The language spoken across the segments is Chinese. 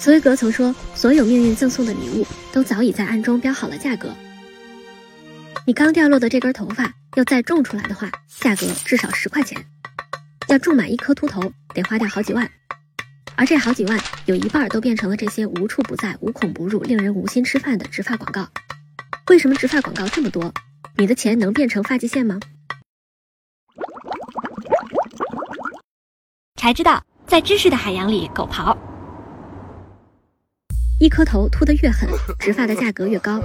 茨威格曾说，所有命运赠送的礼物都早已在暗中标好了价格。你刚掉落的这根头发要再种出来的话，价格至少十块钱；要种满一颗秃头，得花掉好几万。而这好几万，有一半都变成了这些无处不在、无孔不入、令人无心吃饭的植发广告。为什么植发广告这么多？你的钱能变成发际线吗？才知道，在知识的海洋里狗刨。一颗头秃得越狠，植发的价格越高。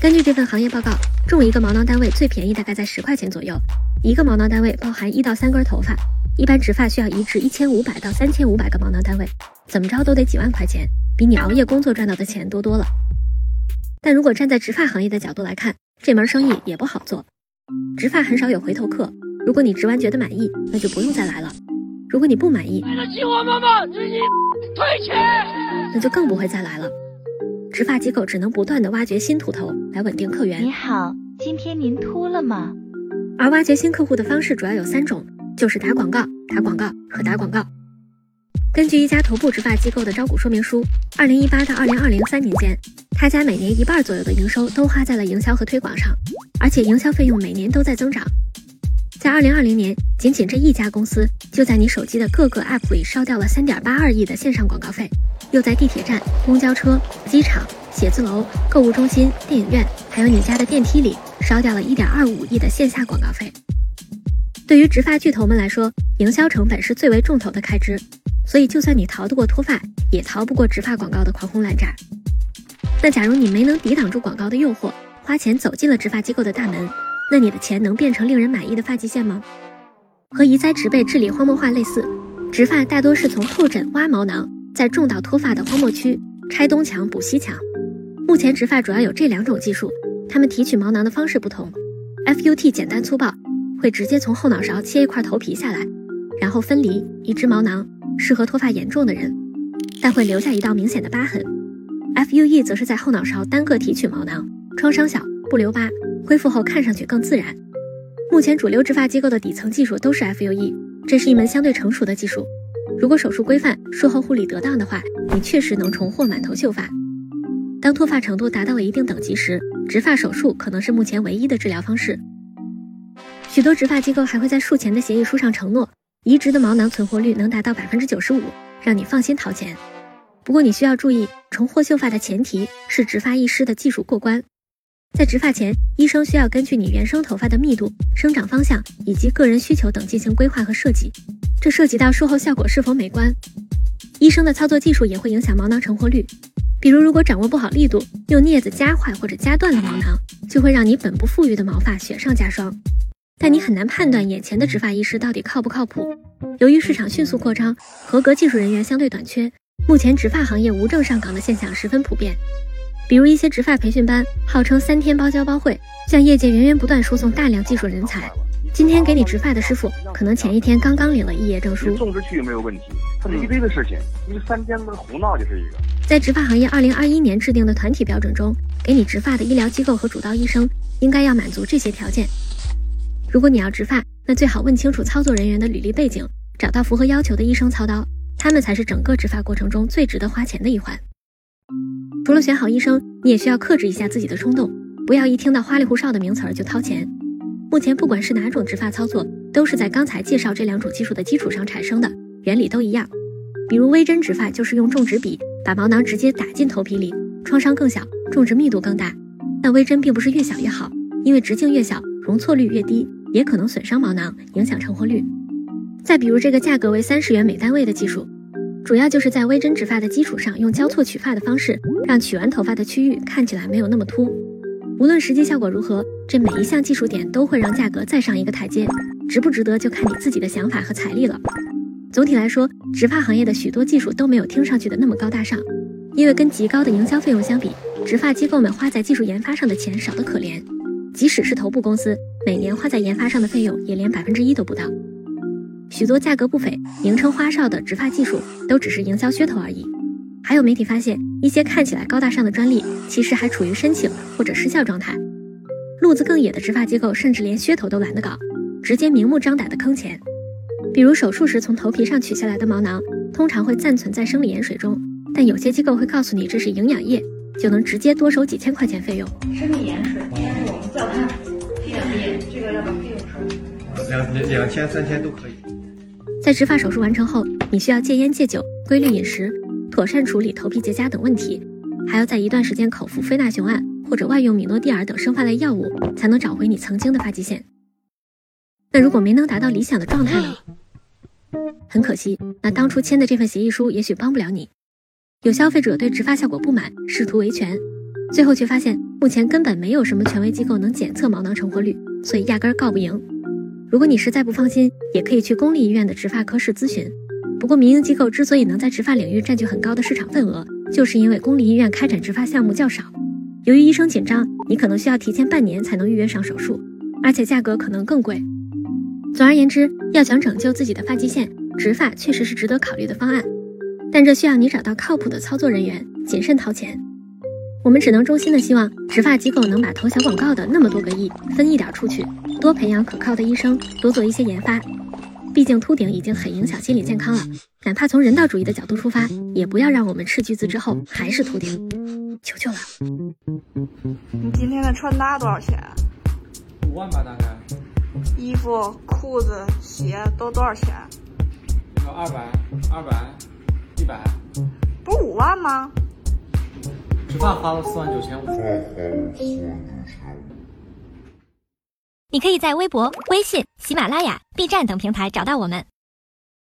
根据这份行业报告，种一个毛囊单位最便宜大概在十块钱左右，一个毛囊单位包含一到三根头发。一般植发需要移植一千五百到三千五百个毛囊单位，怎么着都得几万块钱，比你熬夜工作赚到的钱多多了。但如果站在植发行业的角度来看，这门生意也不好做。植发很少有回头客，如果你植完觉得满意，那就不用再来了；如果你不满意，为了激活妈妈，自己退钱，那就更不会再来了。植发机构只能不断的挖掘新秃头来稳定客源。你好，今天您秃了吗？而挖掘新客户的方式主要有三种。就是打广告、打广告和打广告。根据一家头部植发机构的招股说明书，二零一八到二零二零三年间，他家每年一半左右的营收都花在了营销和推广上，而且营销费用每年都在增长。在二零二零年，仅仅这一家公司就在你手机的各个 App 里烧掉了三点八二亿的线上广告费，又在地铁站、公交车、机场、写字楼、购物中心、电影院，还有你家的电梯里烧掉了一点二五亿的线下广告费。对于植发巨头们来说，营销成本是最为重头的开支，所以就算你逃得过脱发，也逃不过植发广告的狂轰滥炸。那假如你没能抵挡住广告的诱惑，花钱走进了植发机构的大门，那你的钱能变成令人满意的发际线吗？和移栽植被治理荒漠化类似，植发大多是从后枕挖毛囊，再种到脱发的荒漠区，拆东墙补西墙。目前植发主要有这两种技术，它们提取毛囊的方式不同，FUT 简单粗暴。会直接从后脑勺切一块头皮下来，然后分离移植毛囊，适合脱发严重的人，但会留下一道明显的疤痕。FUE 则是在后脑勺单个提取毛囊，创伤小，不留疤，恢复后看上去更自然。目前主流植发机构的底层技术都是 FUE，这是一门相对成熟的技术。如果手术规范，术后护理得当的话，你确实能重获满头秀发。当脱发程度达到了一定等级时，植发手术可能是目前唯一的治疗方式。许多植发机构还会在术前的协议书上承诺，移植的毛囊存活率能达到百分之九十五，让你放心掏钱。不过你需要注意，重获秀发的前提是植发医师的技术过关。在植发前，医生需要根据你原生头发的密度、生长方向以及个人需求等进行规划和设计，这涉及到术后效果是否美观。医生的操作技术也会影响毛囊成活率，比如如果掌握不好力度，用镊子夹坏或者夹断了毛囊，就会让你本不富裕的毛发雪上加霜。但你很难判断眼前的植发医师到底靠不靠谱。由于市场迅速扩张，合格技术人员相对短缺，目前植发行业无证上岗的现象十分普遍。比如一些植发培训班号称三天包教包会，向业界源源不断输送大量技术人才。今天给你植发的师傅，可能前一天刚刚领了毕业证书。送出去没有问题，他是一堆的事情，你三天不是胡闹就是一个。在植发行业二零二一年制定的团体标准中，给你植发的医疗机构和主刀医生应该要满足这些条件。如果你要植发，那最好问清楚操作人员的履历背景，找到符合要求的医生操刀，他们才是整个植发过程中最值得花钱的一环。除了选好医生，你也需要克制一下自己的冲动，不要一听到花里胡哨的名词儿就掏钱。目前不管是哪种植发操作，都是在刚才介绍这两种技术的基础上产生的，原理都一样。比如微针植发就是用种植笔把毛囊直接打进头皮里，创伤更小，种植密度更大。但微针并不是越小越好，因为直径越小，容错率越低。也可能损伤毛囊，影响成活率。再比如这个价格为三十元每单位的技术，主要就是在微针植发的基础上，用交错取发的方式，让取完头发的区域看起来没有那么秃。无论实际效果如何，这每一项技术点都会让价格再上一个台阶。值不值得就看你自己的想法和财力了。总体来说，植发行业的许多技术都没有听上去的那么高大上，因为跟极高的营销费用相比，植发机构们花在技术研发上的钱少得可怜。即使是头部公司，每年花在研发上的费用也连百分之一都不到。许多价格不菲、名称花哨的植发技术，都只是营销噱头而已。还有媒体发现，一些看起来高大上的专利，其实还处于申请或者失效状态。路子更野的植发机构，甚至连噱头都懒得搞，直接明目张胆的坑钱。比如手术时从头皮上取下来的毛囊，通常会暂存在生理盐水中，但有些机构会告诉你这是营养液，就能直接多收几千块钱费用。生理盐水，但是我们叫它营养液，这个要不要费用说？两两两千三千都可以。在植发手术完成后，你需要戒烟戒酒、规律饮食、妥善处理头皮结痂等问题，还要在一段时间口服非那雄胺或者外用米诺地尔等生发类药物，才能找回你曾经的发际线。那如果没能达到理想的状态呢？很可惜，那当初签的这份协议书也许帮不了你。有消费者对植发效果不满，试图维权，最后却发现目前根本没有什么权威机构能检测毛囊成活率，所以压根儿告不赢。如果你实在不放心，也可以去公立医院的植发科室咨询。不过，民营机构之所以能在植发领域占据很高的市场份额，就是因为公立医院开展植发项目较少。由于医生紧张，你可能需要提前半年才能预约上手术，而且价格可能更贵。总而言之，要想拯救自己的发际线，植发确实是值得考虑的方案，但这需要你找到靠谱的操作人员，谨慎掏钱。我们只能衷心的希望植发机构能把投小广告的那么多个亿分一点出去，多培养可靠的医生，多做一些研发。毕竟秃顶已经很影响心理健康了，哪怕从人道主义的角度出发，也不要让我们斥巨资之后还是秃顶，求求了。你今天的穿搭多少钱？五万吧，大概。衣服、裤子、鞋都多少钱？要二百、二百、一百。不是五万吗？植发花了四万九千五。你可以在微博、微信、喜马拉雅、B 站等平台找到我们。